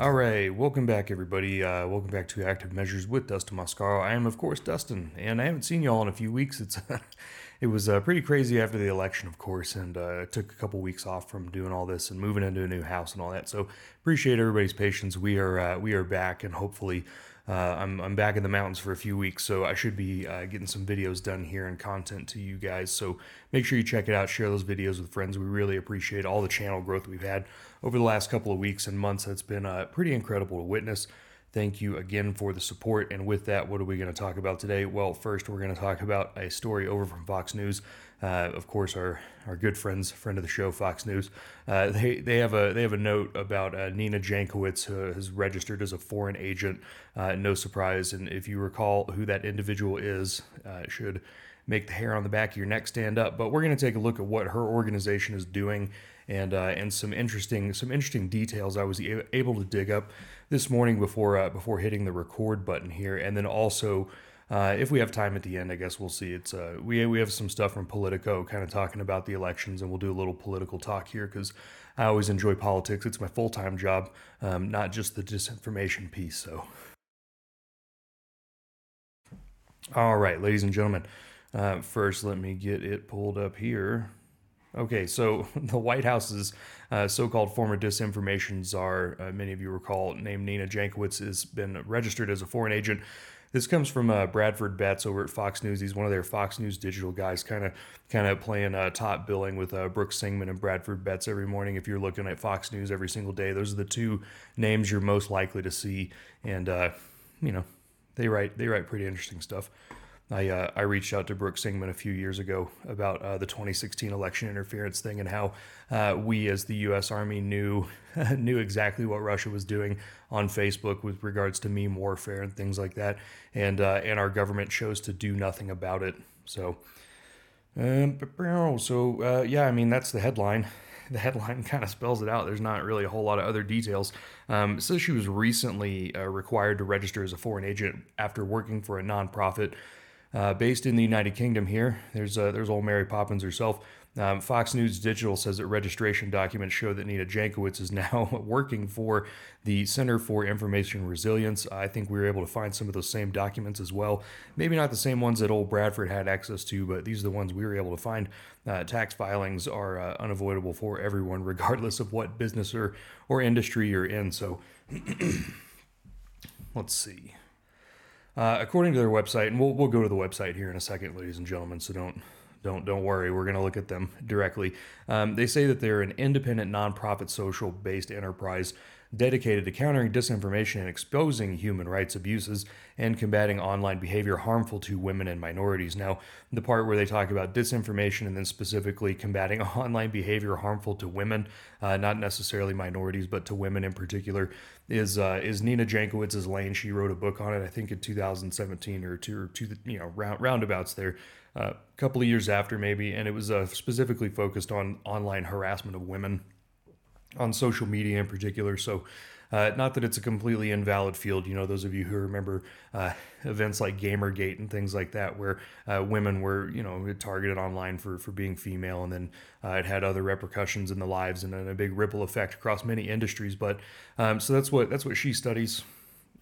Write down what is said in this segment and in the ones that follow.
All right, welcome back, everybody. Uh, welcome back to Active Measures with Dustin Moscaro. I am, of course, Dustin, and I haven't seen y'all in a few weeks. It's it was uh, pretty crazy after the election, of course, and uh, I took a couple weeks off from doing all this and moving into a new house and all that. So appreciate everybody's patience. We are uh, we are back, and hopefully. Uh, I'm, I'm back in the mountains for a few weeks, so I should be uh, getting some videos done here and content to you guys. So make sure you check it out, share those videos with friends. We really appreciate all the channel growth we've had over the last couple of weeks and months. It's been uh, pretty incredible to witness. Thank you again for the support. And with that, what are we going to talk about today? Well, first, we're going to talk about a story over from Fox News. Uh, of course, our, our good friends, friend of the show, Fox News. Uh, they, they have a they have a note about uh, Nina Jankowicz, who has registered as a foreign agent. Uh, no surprise, and if you recall who that individual is, uh, it should make the hair on the back of your neck stand up. But we're going to take a look at what her organization is doing and uh, and some interesting some interesting details I was able to dig up this morning before uh, before hitting the record button here, and then also. Uh, if we have time at the end, I guess we'll see. It's uh, we we have some stuff from Politico, kind of talking about the elections, and we'll do a little political talk here because I always enjoy politics. It's my full time job, um, not just the disinformation piece. So, all right, ladies and gentlemen. Uh, first, let me get it pulled up here. Okay, so the White House's uh, so-called former disinformation czar, uh, many of you recall, named Nina Jankowicz, has been registered as a foreign agent. This comes from uh, Bradford Betz over at Fox News. He's one of their Fox News digital guys, kind of kind of playing uh, top billing with uh, Brooks Singman and Bradford Betz every morning. If you're looking at Fox News every single day, those are the two names you're most likely to see, and uh, you know they write they write pretty interesting stuff. I, uh, I reached out to Brooke Singman a few years ago about uh, the 2016 election interference thing and how uh, we, as the U.S. Army, knew knew exactly what Russia was doing on Facebook with regards to meme warfare and things like that, and uh, and our government chose to do nothing about it. So, um, so uh, yeah, I mean that's the headline. The headline kind of spells it out. There's not really a whole lot of other details. Um, says she was recently uh, required to register as a foreign agent after working for a nonprofit uh, based in the United Kingdom here. There's uh, there's old Mary Poppins herself. Um, Fox News Digital says that registration documents show that Nina Jankowicz is now working for the Center for Information Resilience. I think we were able to find some of those same documents as well. Maybe not the same ones that old Bradford had access to, but these are the ones we were able to find. Uh, tax filings are uh, unavoidable for everyone, regardless of what business or, or industry you're in. So let's see. Uh, according to their website, and we'll, we'll go to the website here in a second, ladies and gentlemen, so don't don't don't worry. We're going to look at them directly. Um, they say that they're an independent, nonprofit, social-based enterprise dedicated to countering disinformation and exposing human rights abuses and combating online behavior harmful to women and minorities. Now, the part where they talk about disinformation and then specifically combating online behavior harmful to women, uh, not necessarily minorities, but to women in particular, is uh, is Nina Jankowicz's lane. She wrote a book on it, I think, in 2017 or two or two, you know, round, roundabouts there, a uh, couple of years after maybe, and it was uh, specifically focused on online harassment of women on social media in particular. So Uh, not that it's a completely invalid field. You know, those of you who remember uh, events like Gamergate and things like that, where uh, women were, you know, targeted online for, for being female, and then uh, it had other repercussions in the lives and, and a big ripple effect across many industries. But um, so that's what that's what she studies.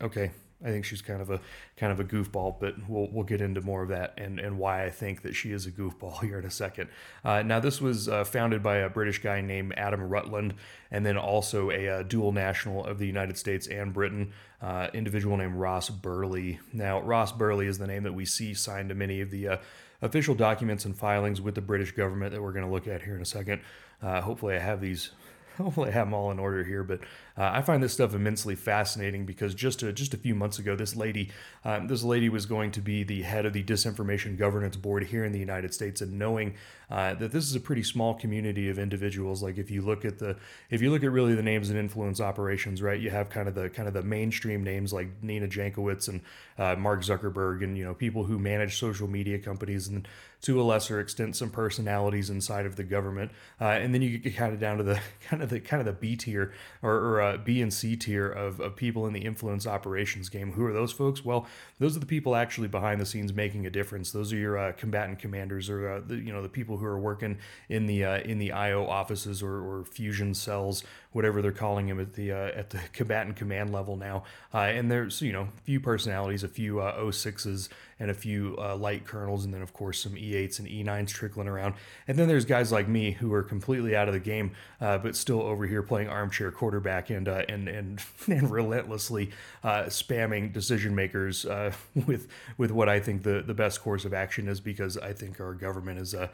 Okay, I think she's kind of a kind of a goofball, but we'll we'll get into more of that and and why I think that she is a goofball here in a second. Uh, now, this was uh, founded by a British guy named Adam Rutland, and then also a, uh, dual national of the United States and Britain, uh, individual named Ross Burley. Now, Ross Burley is the name that we see signed to many of the uh, official documents and filings with the British government that we're going to look at here in a second. Hopefully, I have these hopefully I have them all in order here, but uh, I find this stuff immensely fascinating because just a, just a few months ago, this lady um, this lady was going to be the head of the Disinformation Governance Board here in the United States, and knowing uh, that this is a pretty small community of individuals, like if you look at the if you look at really the names and influence operations, right, you have kind of the kind of the mainstream names like Nina Jankowicz and uh, Mark Zuckerberg, and you know people who manage social media companies, and to a lesser extent some personalities inside of the government, uh, and then you get kind of down to the kind of the kind of the B tier or, or B and C tier of, of people in the influence operations game. Who are those folks? Well, those are the people actually behind the scenes making a difference. Those are your uh, combatant commanders, or uh, the you know the people who are working in the uh, in the IO offices or, or fusion cells, whatever they're calling them at the uh, at the combatant command level now. Uh, and there's you know a few personalities, a few uh, 06s, and a few uh, light colonels, and then of course some E8s and E9s trickling around. And then there's guys like me who are completely out of the game, but still over here playing armchair quarterback and and and and relentlessly spamming decision makers uh, with with what I think the the best course of action is because I think our government is uh,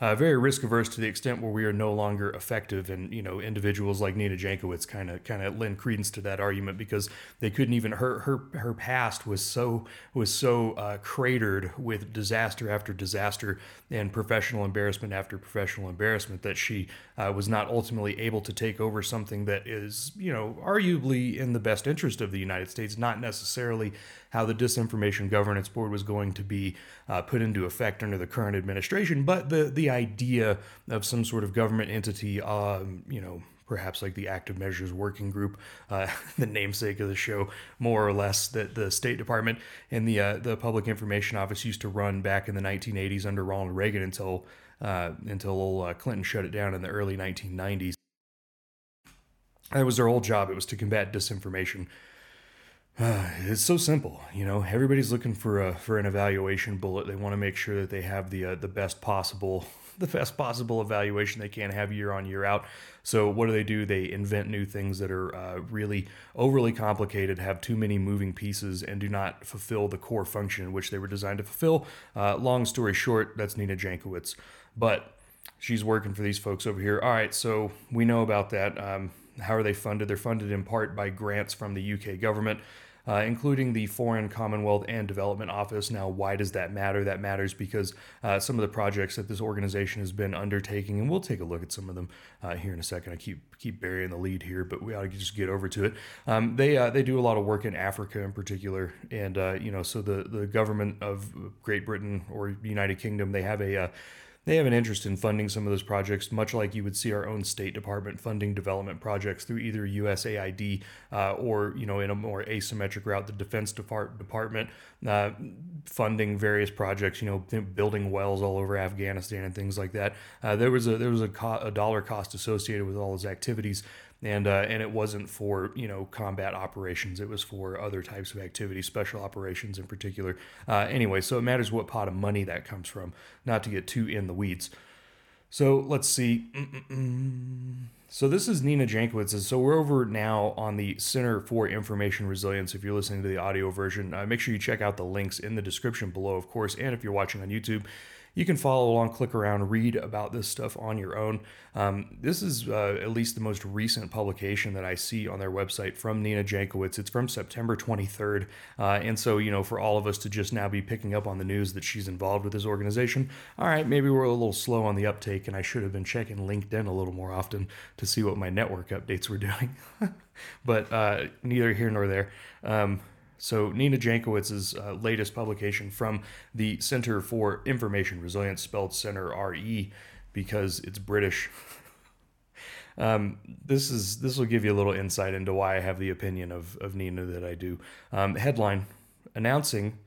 uh, very risk averse to the extent where we are no longer effective. And you know, individuals like Nina Jankowicz kind of kind of lend credence to that argument because they couldn't even her her her past was so was so uh, cratered with disaster after disaster and professional embarrassment after professional embarrassment that she uh, was not ultimately able to take over something that is you know arguably in the best interest of the United States, not necessarily how the Disinformation Governance Board was going to be uh, put into effect under the current administration, but the the idea of some sort of government entity, um, you know, perhaps like the Active Measures Working Group, uh, the namesake of the show, more or less, that the State Department and the uh, the Public Information Office used to run back in the 1980s under Ronald Reagan until uh, until old uh, Clinton shut it down in the early 1990s. That was their whole job. It was to combat disinformation uh, it's so simple, you know. Everybody's looking for a for an evaluation bullet. They want to make sure that they have the uh, the best possible the best possible evaluation they can have year on year out. So what do they do? They invent new things that are uh, really overly complicated, have too many moving pieces, and do not fulfill the core function which they were designed to fulfill. Uh, long story short, that's Nina Jankowicz, but she's working for these folks over here. All right, so we know about that. Um, how are they funded? They're funded in part by grants from the UK government uh, including the Foreign, Commonwealth, and Development Office. Now, why does that matter? That matters because uh, some of the projects that this organization has been undertaking, and we'll take a look at some of them uh, here in a second. I keep keep burying the lead here, but we ought to just get over to it. Um, they uh, they do a lot of work in Africa in particular, and uh, you know, so the the government of Great Britain or United Kingdom, they have a uh, they have an interest in funding some of those projects, much like you would see our own State Department funding development projects through either USAID uh, or, you know, in a more asymmetric route, the Defense Department uh, funding various projects, you know, building wells all over Afghanistan and things like that. Uh, there was a there was a, co- a dollar cost associated with all those activities and uh, and it wasn't for you know combat operations. It was for other types of activities, special operations in particular. Uh, anyway, so it matters what pot of money that comes from. Not to get too in the weeds. So let's see. Mm-mm-mm. So this is Nina Jankowicz. So we're over now on the Center for Information Resilience. If you're listening to the audio version, uh, make sure you check out the links in the description below, of course. And if you're watching on YouTube, you can follow along, click around, read about this stuff on your own. Um, this is uh, at least the most recent publication that I see on their website from Nina Jankowicz. It's from September 23rd. Uh, and so, you know, for all of us to just now be picking up on the news that she's involved with this organization, all right, maybe we're a little slow on the uptake, and I should have been checking LinkedIn a little more often to see what my network updates were doing. but uh, neither here nor there. Um, so, Nina Jankowicz's uh, latest publication from the Center for Information Resilience, spelled Center RE because it's British. Um, this is this will give you a little insight into why I have the opinion of, of Nina that I do. Um, headline announcing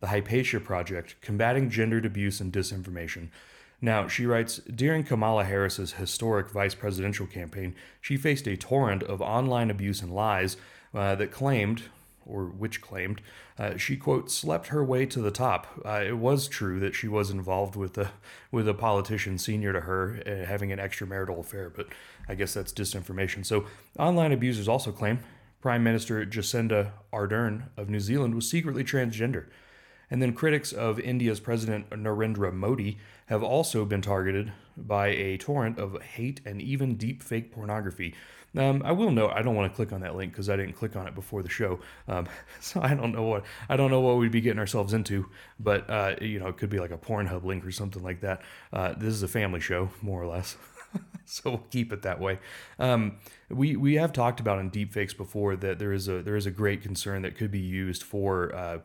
the Hypatia Project, combating gendered abuse and disinformation. Now, she writes During Kamala Harris's historic vice presidential campaign, she faced a torrent of online abuse and lies uh, that claimed, or which claimed, uh, she quote slept her way to the top. Uh, it was true that she was involved with a with a politician senior to her uh, having an extramarital affair, but I guess that's disinformation. So online abusers also claim Prime Minister Jacinda Ardern of New Zealand was secretly transgender. And then critics of India's President Narendra Modi have also been targeted by a torrent of hate and even deep fake pornography. Um, I will note I don't want to click on that link because I didn't click on it before the show, um, so I don't know what I don't know what we'd be getting ourselves into. But uh, you know, it could be like a Pornhub link or something like that. Uh, this is a family show, more or less. so we'll keep it that way. Um, we we have talked about in deepfakes before that there is a there is a great concern that could be used for uh,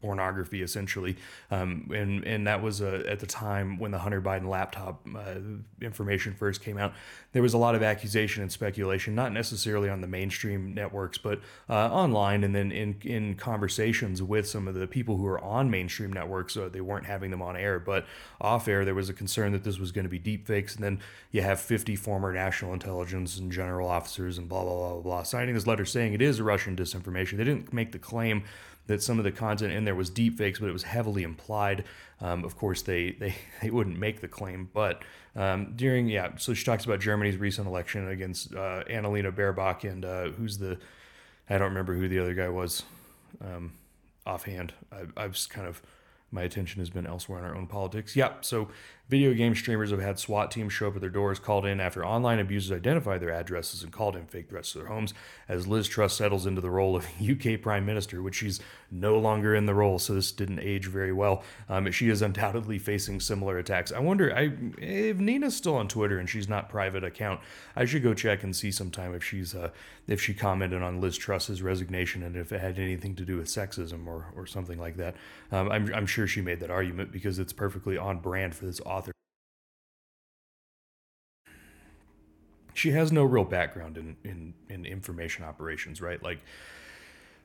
pornography essentially, um, and and that was uh, at the time when the Hunter Biden laptop uh, information first came out. There was a lot of accusation and speculation, not necessarily on the mainstream networks, but uh, online, and then in in conversations with some of the people who are on mainstream networks. Uh, they weren't having them on air, but off air there was a concern that this was going to be deepfakes, and then you have 50 former national intelligence and general officers and blah, blah, blah, blah, blah, signing this letter saying it is Russian disinformation. They didn't make the claim that some of the content in there was deepfakes, but it was heavily implied. Um, of course, they, they, they wouldn't make the claim, but um, during, yeah, so she talks about Germany's recent election against uh, Annalena Baerbock and uh, who's the, I don't remember who the other guy was um, offhand. I, I was kind of, my attention has been elsewhere in our own politics. Yep. So Video game streamers have had SWAT teams show up at their doors, called in after online abusers identified their addresses and called in fake threats to their homes. As Liz Truss settles into the role of UK Prime Minister, which she's no longer in the role, so this didn't age very well. Um, she is undoubtedly facing similar attacks. I wonder, I if Nina's still on Twitter and she's not private account, I should go check and see sometime if she's uh, if she commented on Liz Truss's resignation and if it had anything to do with sexism or or something like that. Um, I'm I'm sure she made that argument because it's perfectly on brand for this. She has no real background in, in, in information operations, right? Like,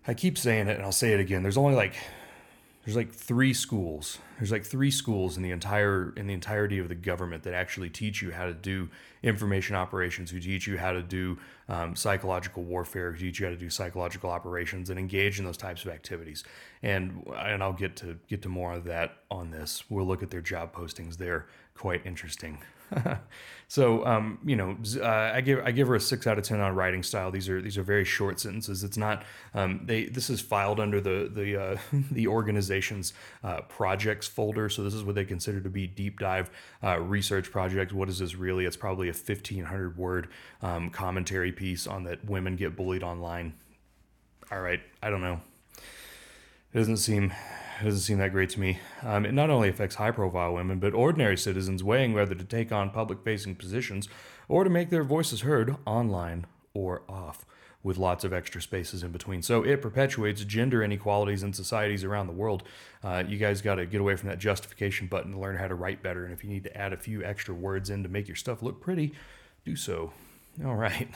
I keep saying it and I'll say it again. There's only like there's like three schools. There's like three schools in the entire in the entirety of the government that actually teach you how to do information operations who teach you how to do um, psychological warfare who teach you how to do psychological operations and engage in those types of activities. And and i'll get to get to more of that on this. We'll look at their job postings. They're quite interesting so um, you know, uh, I give I give her a six out of ten on writing style. These are these are very short sentences. It's not um, they. This is filed under the the uh, the organization's uh, projects folder. So this is what they consider to be deep dive uh, research projects. What is this really? It's probably a fifteen hundred word um, commentary piece on that women get bullied online. All right, I don't know. It doesn't seem doesn't seem that great to me. Um, it not only affects high profile women, but ordinary citizens weighing whether to take on public facing positions or to make their voices heard online or off, with lots of extra spaces in between. So it perpetuates gender inequalities in societies around the world. Uh, you guys got to get away from that justification button to learn how to write better. And if you need to add a few extra words in to make your stuff look pretty, do so. All right.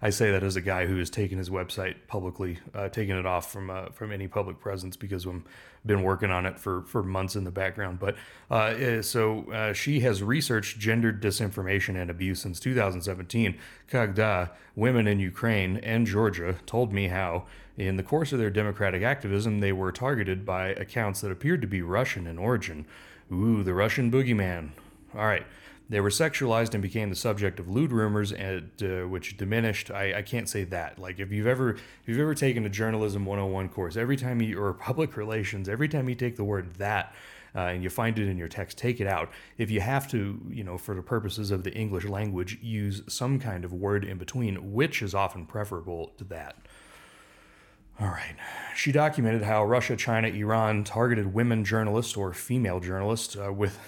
I say that as a guy who has taken his website publicly, uh, taken it off from uh, from any public presence because I've been working on it for for months in the background. But uh, eh, so uh, she has researched gendered disinformation and abuse since 2017. Kagda, women in Ukraine and Georgia, told me how. In the course of their democratic activism, they were targeted by accounts that appeared to be Russian in origin. Ooh, the Russian boogeyman. All right. They were sexualized and became the subject of lewd rumors, and uh, which diminished. I, I can't say that. Like if you've ever if you've ever taken a journalism 101 course, every time you or public relations, every time you take the word that. Uh, and you find it in your text, take it out. If you have to, you know, for the purposes of the English language, use some kind of word in between, which is often preferable to that. All right. She documented how Russia, China, Iran targeted women journalists or female journalists uh, with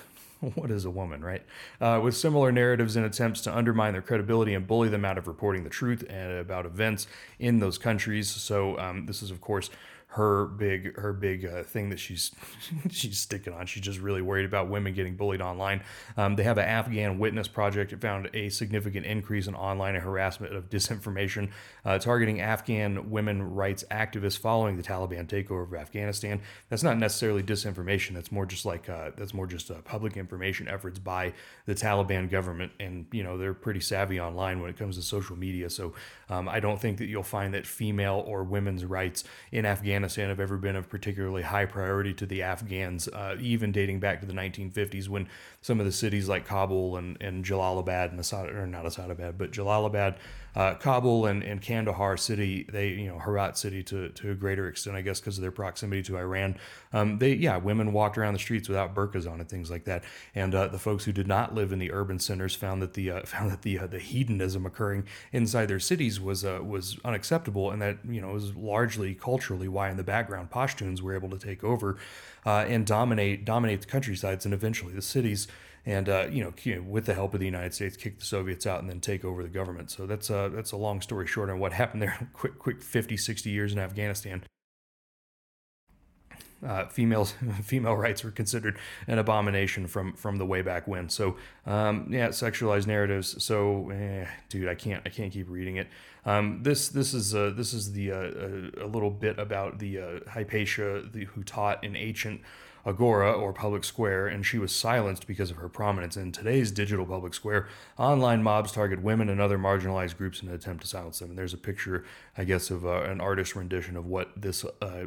what is a woman, right? Uh, with similar narratives and attempts to undermine their credibility and bully them out of reporting the truth and about events in those countries. So, um, this is, of course, her big her big uh, thing that she's she's sticking on. She's just really worried about women getting bullied online. Um, they have an Afghan Witness project. It found a significant increase in online harassment of disinformation uh, targeting Afghan women rights activists following the Taliban takeover of Afghanistan. That's not necessarily disinformation. That's more just like uh, that's more just uh, public information efforts by the Taliban government, and you know they're pretty savvy online when it comes to social media. So um, I don't think that you'll find that female or women's rights in Afghanistan have ever been of particularly high priority to the Afghans, uh, even dating back to the 1950s when some of the cities like Kabul and, and Jalalabad and Assad, or not Assadabad, but Jalalabad uh, Kabul and, and Kandahar city, they, you know, Herat city to, to a greater extent, I guess, because of their proximity to Iran. Um, they, yeah, women walked around the streets without burqas on and things like that. And uh, the folks who did not live in the urban centers found that the uh, found that the uh, the hedonism occurring inside their cities was uh, was unacceptable, and that you know was largely culturally why in the background Pashtuns were able to take over uh, and dominate dominate the countrysides and eventually the cities and uh, you, know, with the help of the United States, kick the Soviets out and then take over the government. So that's uh, that's a long story short on what happened there. quick, quick 50, 60 years in Afghanistan. Uh, females female rights were considered an abomination from from the way back when. So um, yeah, sexualized narratives. So eh, dude, I can't I can't keep reading it. Um, this this is uh, this is the uh, a, little bit about the uh, Hypatia the, who taught in ancient Agora or public square, and she was silenced because of her prominence. In today's digital public square, online mobs target women and other marginalized groups in an attempt to silence them. And there's a picture, I guess, of uh, an artist rendition of what this uh,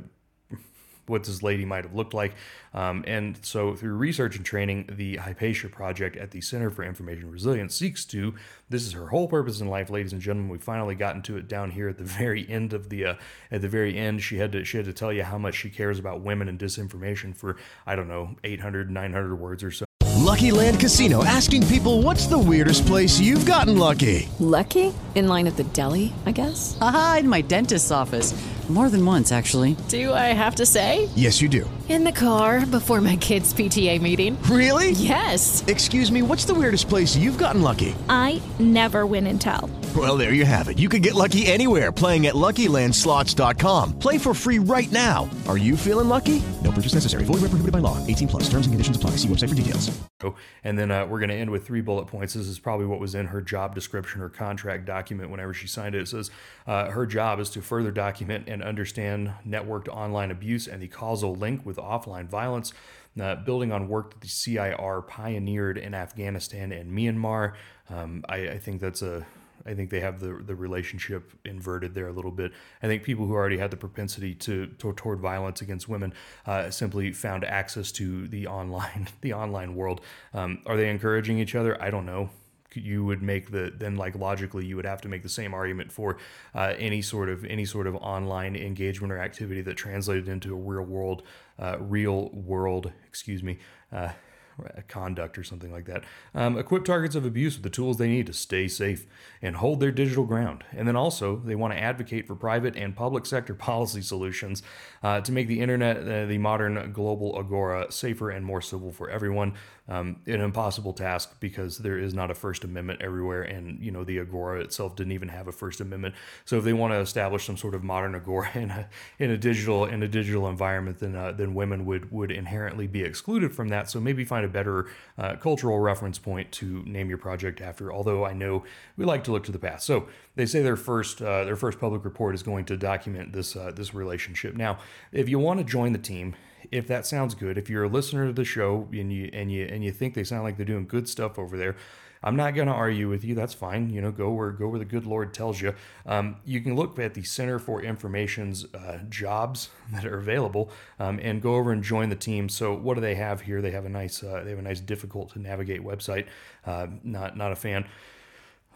what this lady might have looked like. Um, and so, through research and training, the Hypatia Project at the Center for Information Resilience seeks to. This is her whole purpose in life, ladies and gentlemen. We finally gotten to it down here at the very end of the. Uh, at the very end, she had to she had to tell you how much she cares about women and disinformation for I don't know 800 900 words or so. Lucky Land Casino asking people, "What's the weirdest place you've gotten lucky?" Lucky in line at the deli, I guess. Aha, in my dentist's office. More than once, actually. Do I have to say? Yes, you do. In the car before my kids' PTA meeting. Really? Yes. Excuse me, what's the weirdest place you've gotten lucky? I never win and tell. Well, there you have it. You can get lucky anywhere playing at LuckyLandSlots.com. Play for free right now. Are you feeling lucky? No purchase necessary. Void where prohibited by law. 18 plus. Terms and conditions apply. See website for details. And then uh, we're going to end with three bullet points. This is probably what was in her job description or contract document whenever she signed it. It says uh, her job is to further document and understand networked online abuse and the causal link with offline violence, uh, building on work that the CIR pioneered in Afghanistan and Myanmar. Um, I, I think that's a I think they have the the relationship inverted there a little bit. I think people who already had the propensity to, to toward violence against women uh, simply found access to the online the online world. Um, are they encouraging each other? I don't know you would make the then like logically you would have to make the same argument for uh, any sort of any sort of online engagement or activity that translated into a real world uh, real world excuse me uh, conduct or something like that. Um, equip targets of abuse with the tools they need to stay safe and hold their digital ground. And then also, they want to advocate for private and public sector policy solutions uh, to make the internet, uh, the modern global agora, safer and more civil for everyone. Um, an impossible task because there is not a First Amendment everywhere, and you know the agora itself didn't even have a First Amendment. So if they want to establish some sort of modern agora in a in a digital in a digital environment, then uh, then women would would inherently be excluded from that. So maybe find a better uh, cultural reference point to name your project after. Although I know we like to look to the past. So they say their first uh, their first public report is going to document this uh, this relationship. Now, if you want to join the team, if that sounds good, if you're a listener to the show and you and you and you think they sound like they're doing good stuff over there, I'm not going to argue with you. That's fine. You know, go where go where the good Lord tells you. Um, you can look at the Center for Information's uh, jobs that are available um, and go over and join the team. So what do they have here? They have a nice uh, they have a nice difficult to navigate website. Uh, not not a fan.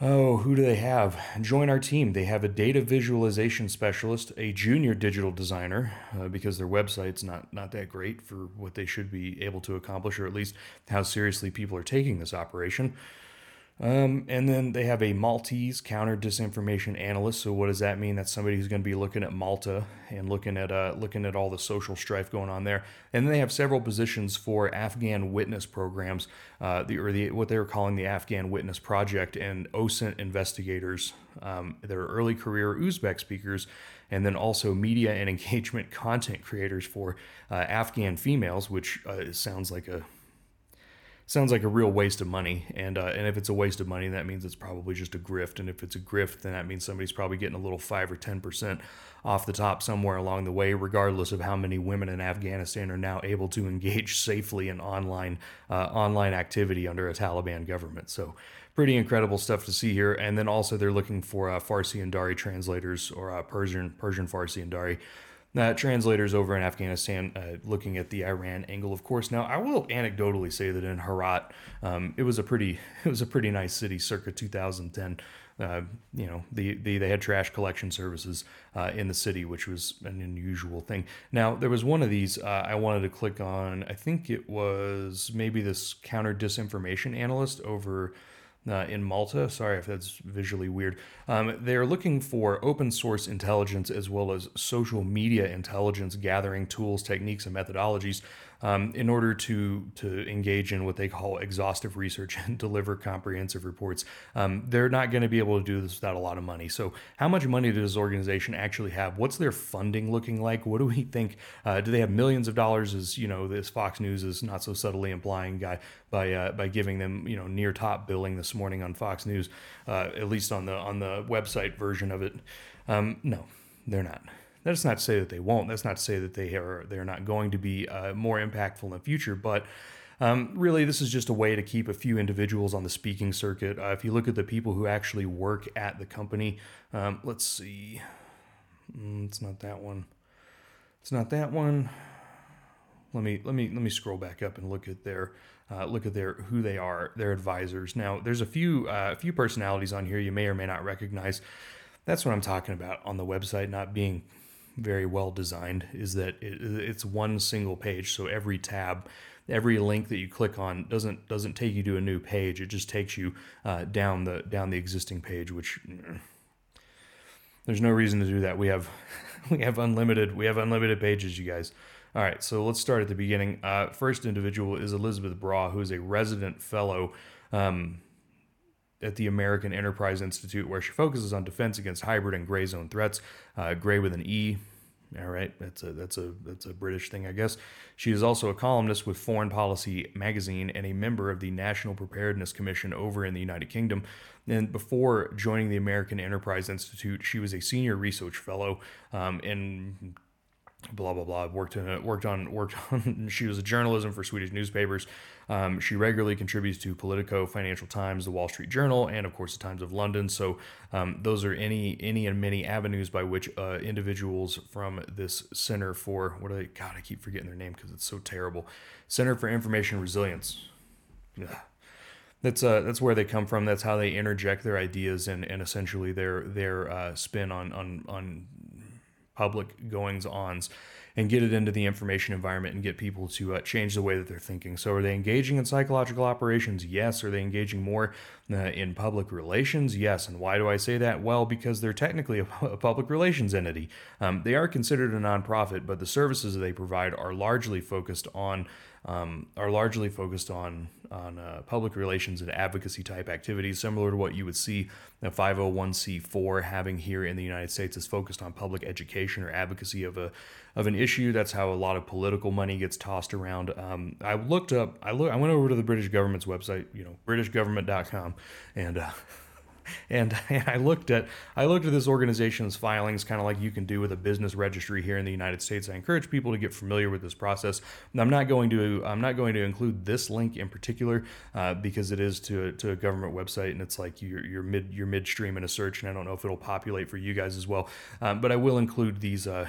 Oh, who do they have? Join our team. They have a data visualization specialist, a junior digital designer, uh, because their website's not not that great for what they should be able to accomplish, or at least how seriously people are taking this operation Um, and then they have a Maltese counter disinformation analyst. So what does that mean? That's somebody who's going to be looking at Malta and looking at uh, looking at all the social strife going on there. And then they have several positions for Afghan witness programs, uh, the or the what they were calling the Afghan Witness Project and OSINT investigators. Um, they're early career Uzbek speakers, and then also media and engagement content creators for uh, Afghan females, which uh, sounds like a sounds like a real waste of money. And uh, and if it's a waste of money, that means it's probably just a grift. And if it's a grift, then that means somebody's probably getting a little five or ten percent off the top somewhere along the way, regardless of how many women in Afghanistan are now able to engage safely in online uh, online activity under a Taliban government. So pretty incredible stuff to see here. And then also they're looking for uh, Farsi and Dari translators or uh, Persian Persian Farsi and Dari uh, translators over in Afghanistan uh, looking at the Iran angle, of course. Now, I will anecdotally say that in Herat, um, it was a pretty it was a pretty nice city circa 2010. Uh, you know, the, the they had trash collection services uh, in the city, which was an unusual thing. Now, there was one of these uh, I wanted to click on. I think it was maybe this counter disinformation analyst over uh, in Malta. Sorry if that's visually weird. Um, they're looking for open source intelligence as well as social media intelligence gathering tools, techniques, and methodologies um, in order to to engage in what they call exhaustive research and deliver comprehensive reports. Um, they're not going to be able to do this without a lot of money. So, how much money does this organization actually have? What's their funding looking like? What do we think? Uh, do they have millions of dollars? As you know, this Fox News is not so subtly implying guy by uh, by giving them you know near top billing this morning on Fox News, uh, at least on the on the website version of it. Um, no, they're not. That's not to say that they won't. That's not to say that they are they're not going to be uh, more impactful in the future. But um, really, this is just a way to keep a few individuals on the speaking circuit. Uh, if you look at the people who actually work at the company, um, let's see. Mm, it's not that one. It's not that one. Let me let me let me scroll back up and look at their uh, look at their who they are, their advisors. Now, there's a few uh, a few personalities on here you may or may not recognize. That's what I'm talking about on the website not being very well designed is that it, it's one single page. So every tab, every link that you click on doesn't doesn't take you to a new page. It just takes you uh, down the down the existing page, which mm, there's no reason to do that. We have we have unlimited we have unlimited pages, you guys. All right, so let's start at the beginning. Uh, first individual is Elisabeth Braw, who is a resident fellow. Um, at the American Enterprise Institute, where she focuses on defense against hybrid and gray zone threats. Uh, gray with an E. All right, that's a that's a that's a British thing, I guess. She is also a columnist with Foreign Policy magazine and a member of the National Preparedness Commission over in the United Kingdom. And before joining the American Enterprise Institute, she was a senior research fellow um, in blah blah blah. Worked in worked on worked on. she was a journalism for Swedish newspapers. Um, she regularly contributes to Politico, Financial Times, The Wall Street Journal, and of course the Times of London. So um, those are any any and many avenues by which uh, individuals from this Center for what are they? God, I keep forgetting their name because it's so terrible. Center for Information Resilience. Yeah. That's uh, that's where they come from. That's how they interject their ideas and, and essentially their their uh, spin on on on public goings ons and get it into the information environment and get people to uh, change the way that they're thinking. So, are they engaging in psychological operations? Yes. Are they engaging more uh, in public relations? Yes. And why do I say that? Well, because they're technically a, a public relations entity. Um, they are considered a nonprofit, but the services that they provide are largely focused on um, are largely focused on on uh, public relations and advocacy type activities, similar to what you would see a 501c4 having here in the United States is focused on public education or advocacy of a of an issue. That's how a lot of political money gets tossed around. Um, I looked up, I look, I went over to the British government's website, you know, BritishGovernment.com, and uh, and, and I looked at I looked at this organization's filings, kind of like you can do with a business registry here in the United States. I encourage people to get familiar with this process. I'm not going to I'm not going to include this link in particular uh, because it is to to a government website and it's like you're, you're mid you're midstream in a search, and I don't know if it'll populate for you guys as well. Um, but I will include these. Uh,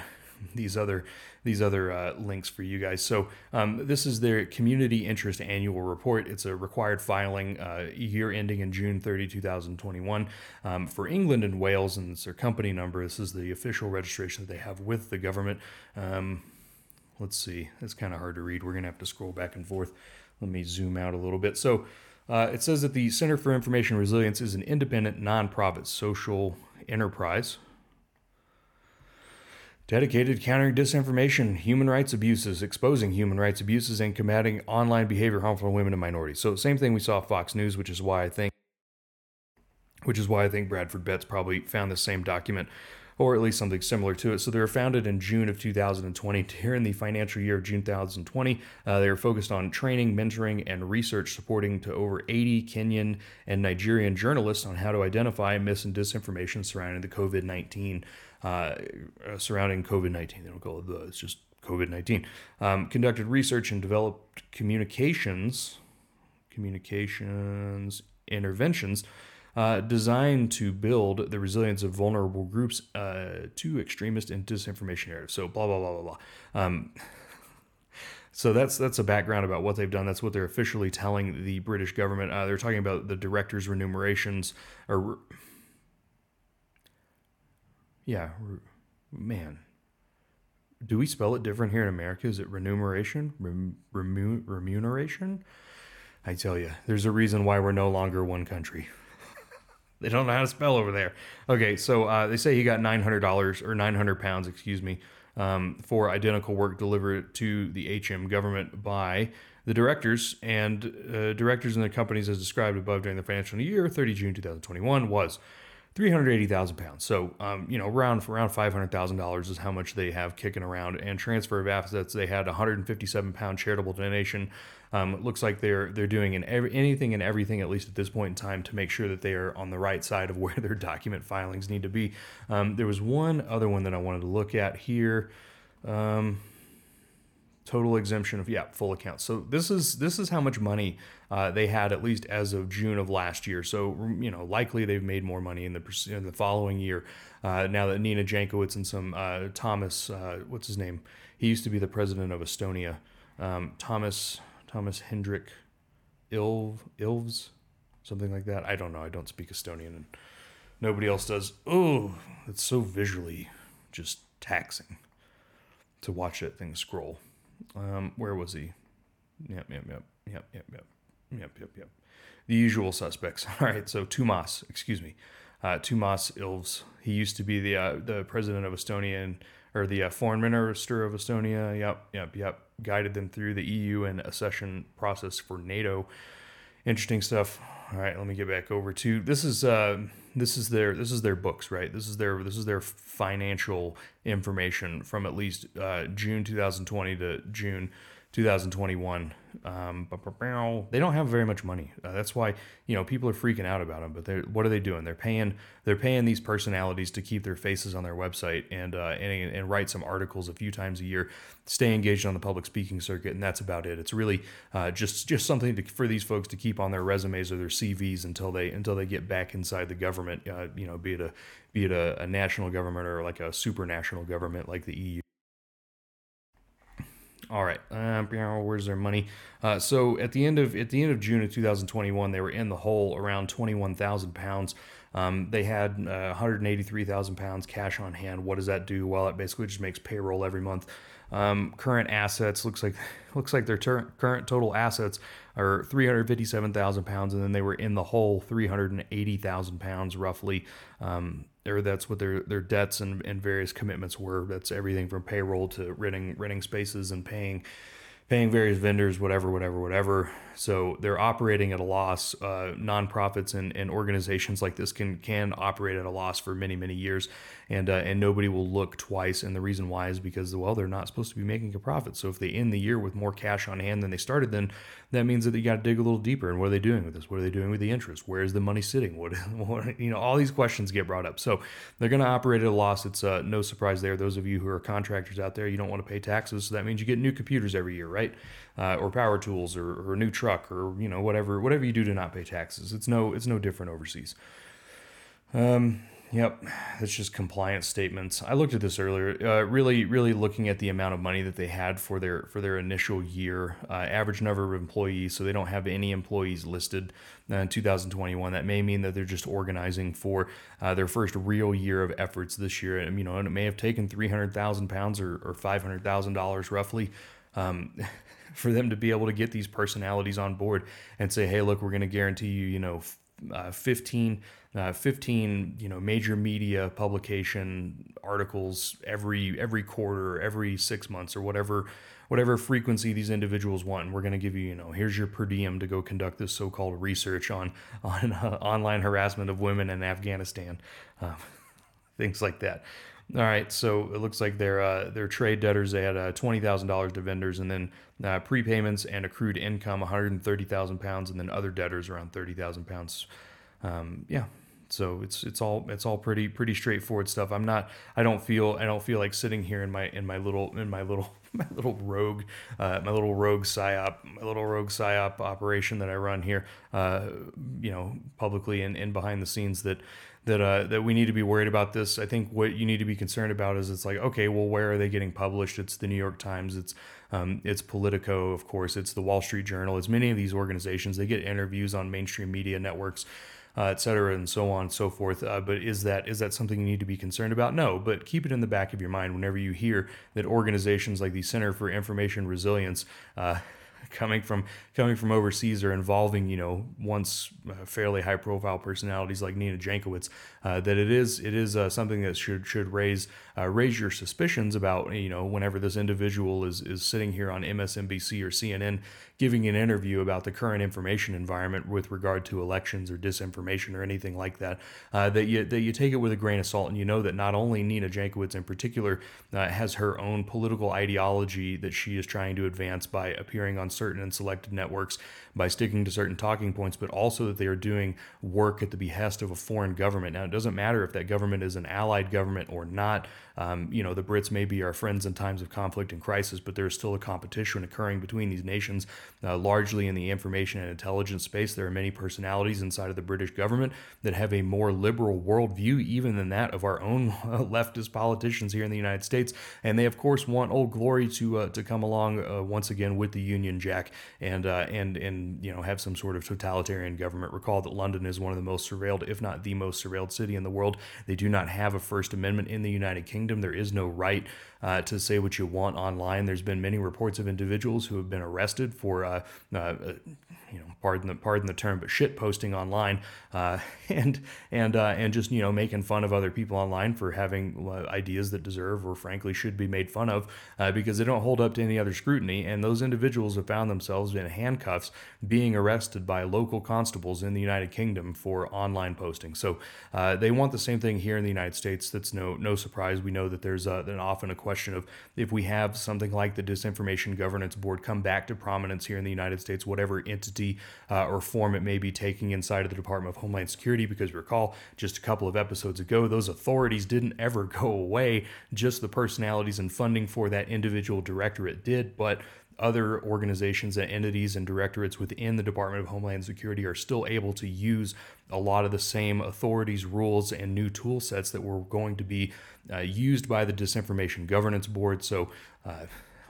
these other these other uh, links for you guys. So um, this is their community interest annual report. It's a required filing uh, year ending in June 30, 2021 um, for England and Wales, and it's their company number. This is the official registration that they have with the government. Um, let's see, it's kind of hard to read. We're gonna have to scroll back and forth. Let me zoom out a little bit. So Uh, it says that the Center for Information Resilience is an independent, nonprofit social enterprise dedicated to countering disinformation, human rights abuses, exposing human rights abuses, and combating online behavior harmful to women and minorities. So, same thing we saw Fox News, which is why I think, which is why I think Bradford Betz probably found the same document or at least something similar to it. So they were founded in June of 2020. Here in the financial year of June 2020, uh, they were focused on training, mentoring, and research supporting to over 80 Kenyan and Nigerian journalists on how to identify mis and disinformation surrounding the COVID 19, uh, uh, surrounding COVID 19. They don't call it the, it's just COVID 19. Um, conducted research and developed communications, communications interventions uh, designed to build the resilience of vulnerable groups uh, to extremist and disinformation narratives. So blah blah blah blah blah. Um, so that's that's a background about what they've done. That's what they're officially telling the British government. Uh, they're talking about the directors' remunerations or yeah, man. Do we spell it different here in America? Is it remuneration? Rem, remu, remuneration? I tell you, there's a reason why we're no longer one country. They don't know how to spell over there. Okay, so uh, they say he got nine hundred dollars or nine hundred pounds, excuse me, um, for identical work delivered to the HM government by the directors and uh, directors in the companies as described above during the financial year 30 June 2021 was 380,000 pounds. So, um, you know, around around $500,000 is how much they have kicking around. And transfer of assets, they had a 157 pound charitable donation. Um, it looks like they're they're doing in every, anything and everything, at least at this point in time, to make sure that they are on the right side of where their document filings need to be. Um, there was one other one that I wanted to look at here. Um, total exemption of yeah full accounts so this is this is how much money uh, they had at least as of june of last year. So you know likely they've made more money in the in the following year uh, now that nina jankowicz and some uh, thomas uh, what's his name? He used to be the president of estonia. Um, thomas thomas hendrik ilv ilvs? Something like that. I don't know. I don't speak estonian and nobody else does. Oh it's so visually just taxing to watch that thing scroll um, where was he? Yep, yep, yep, yep, yep, yep, yep, yep, yep. The usual suspects. All right, so Toomas, excuse me, uh, Toomas Ilves. He used to be the uh, the president of Estonia and or the uh, foreign minister of Estonia. Yep, yep, yep. Guided them through the EU and accession process for NATO. Interesting stuff. All right, let me get back over to this is uh this is their this is their books, right? This is their this is their financial information from at least uh, June 2020 to June 2021. Um, they don't have very much money. Uh, that's why you know people are freaking out about them. But they're what are they doing? They're paying they're paying these personalities to keep their faces on their website and uh, and and write some articles a few times a year, stay engaged on the public speaking circuit, and that's about it. It's really uh, just just something to, for these folks to keep on their resumes or their CVs until they until they get back inside the government. Uh, you know, be it a be it a, a national government or like a supranational government like the EU. All right, uh, where's their money? Uh, so at the end of at the end of June of 2021, they were in the hole around 21,000 pounds. Um, they had uh, 183,000 pounds cash on hand. What does that do? Well, it basically just makes payroll every month. Um, current assets looks like looks like their ter- current total assets are 357,000 pounds, and then they were in the hole 380,000 pounds roughly. Um, or that's what their their debts and, and various commitments were. That's everything from payroll to renting renting spaces and paying paying various vendors, whatever, whatever, whatever. So they're operating at a loss. Uh, nonprofits and, and organizations like this can can operate at a loss for many many years, and uh, and nobody will look twice. And the reason why is because well they're not supposed to be making a profit. So if they end the year with more cash on hand than they started, then that means that you got to dig a little deeper. And what are they doing with this? What are they doing with the interest? Where is the money sitting? What, what you know all these questions get brought up. So they're going to operate at a loss. It's uh, no surprise there. Those of you who are contractors out there, you don't want to pay taxes, so that means you get new computers every year, right? Uh, or power tools, or, or a new truck, or you know whatever whatever you do to not pay taxes. It's no it's no different overseas. Um, Yep, it's just compliance statements. I looked at this earlier. Uh, really, really looking at the amount of money that they had for their for their initial year, uh, average number of employees. So they don't have any employees listed uh, in 2021. That may mean that they're just organizing for uh, their first real year of efforts this year. And you know, and it may have taken 300,000 pounds or, or 500,000 dollars roughly Um, for them to be able to get these personalities on board and say, hey, look, we're going to guarantee you, you know, uh, 15, uh, 15, you know, major media publication articles every every quarter, every six months, or whatever whatever frequency these individuals want. And we're going to give you, you know, here's your per diem to go conduct this so-called research on on uh, online harassment of women in Afghanistan, uh, things like that. All right, so it looks like their uh, their trade debtors they had uh, twenty thousand dollars to vendors, and then uh, prepayments and accrued income one hundred and thirty thousand pounds, and then other debtors around thirty thousand pounds. Um, yeah, so it's it's all it's all pretty pretty straightforward stuff. I'm not I don't feel I don't feel like sitting here in my in my little in my little my little rogue uh, my little rogue psyop my little rogue psyop operation that I run here uh, you know publicly and, and behind the scenes that that uh, that we need to be worried about this. I think what you need to be concerned about is it's like okay, well, where are they getting published? It's the New York Times, it's um, it's Politico, of course, it's the Wall Street Journal. It's many of these organizations. They get interviews on mainstream media networks. Uh, et cetera, and so on and so forth. Uh, but is that is that something you need to be concerned about? No, but keep it in the back of your mind whenever you hear that organizations like the Center for Information Resilience uh, coming from coming from overseas or involving you know once uh, fairly high profile personalities like Nina Jankowicz uh, that it is it is uh, something that should should raise uh, raise your suspicions about you know whenever this individual is is sitting here on MSNBC or CNN giving an interview about the current information environment with regard to elections or disinformation or anything like that uh, that you that you take it with a grain of salt. And you know that not only Nina Jankowicz in particular uh, has her own political ideology that she is trying to advance by appearing on certain and selected networks by sticking to certain talking points, but also that they are doing work at the behest of a foreign government. Now, it doesn't matter if that government is an allied government or not. Um, you know, the Brits may be our friends in times of conflict and crisis, but there's still a competition occurring between these nations, uh, largely in the information and intelligence space. There are many personalities inside of the British government that have a more liberal worldview, even than that of our own uh, leftist politicians here in the United States. And they, of course, want Old Glory to uh, to come along uh, once again with the Union Jack and uh, and and you know have some sort of totalitarian government. Recall that London is one of the most surveilled, if not the most surveilled city in the world. They do not have a First Amendment in the United Kingdom kingdom. There is no right uh, to say what you want online. There's been many reports of individuals who have been arrested for, uh, uh, you know, pardon the pardon the term, but shit posting online, uh, and and uh, and just you know making fun of other people online for having uh, ideas that deserve or frankly should be made fun of because they don't hold up to any other scrutiny. And those individuals have found themselves in handcuffs, being arrested by local constables in the United Kingdom for online posting. So they want the same thing here in the United States. That's no no surprise. We know that there's a, an often a question of if we have something like the Disinformation Governance Board come back to prominence here in the United States, whatever entity uh, or form it may be taking inside of the Department of Homeland Security. Because recall, just a couple of episodes ago, those authorities didn't ever go away, just the personalities and funding for that individual directorate did. But other organizations and entities and directorates within the Department of Homeland Security are still able to use a lot of the same authorities, rules, and new tool sets that were going to be uh, used by the Disinformation Governance Board. So, uh,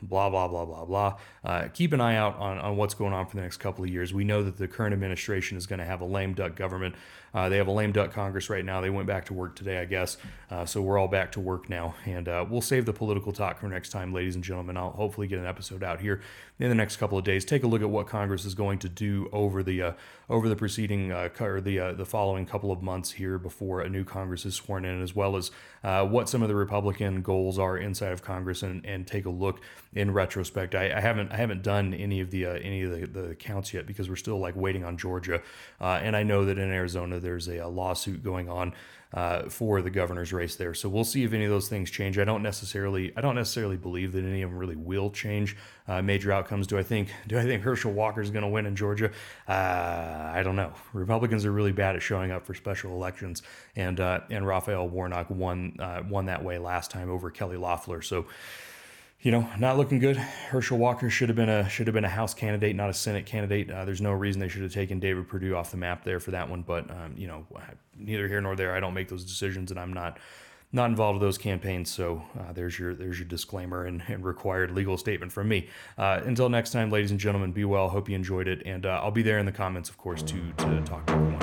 blah, blah, blah, blah, blah. Uh, keep an eye out on, on what's going on for the next couple of years. We know that the current administration is going to have a lame duck government. Uh, they have a lame duck Congress right now. They went back to work today, I guess. Uh, so we're all back to work now. And uh, we'll save the political talk for next time, ladies and gentlemen. I'll hopefully get an episode out here in the next couple of days. Take a look at what Congress is going to do over the uh, over the preceding uh, or the the following couple of months here before a new Congress is sworn in, as well as what some of the Republican goals are inside of Congress, and, and take a look in retrospect. I, I haven't I haven't done any of the any of the, the counts yet because we're still like waiting on Georgia, and I know that in Arizona there's a, a lawsuit going on uh, for the governor's race there. So we'll see if any of those things change. I don't necessarily I don't necessarily believe that any of them really will change uh, major outcomes. Do I think do I think Herschel Walker is going to win in Georgia? Uh, I don't know. Republicans are really bad at showing up for special elections, and uh, and Raphael Warnock won uh, won that way last time over Kelly Loeffler. So you know, not looking good. Herschel Walker should have been a should have been a House candidate, not a Senate candidate. Uh, there's no reason they should have taken David Perdue off the map there for that one. But um, you know, neither here nor there. I don't make those decisions, and I'm not not involved with those campaigns. So uh, there's your there's your disclaimer and, and required legal statement from me. Uh, until next time, ladies and gentlemen, be well. Hope you enjoyed it, and uh, I'll be there in the comments, of course, to to talk to everyone.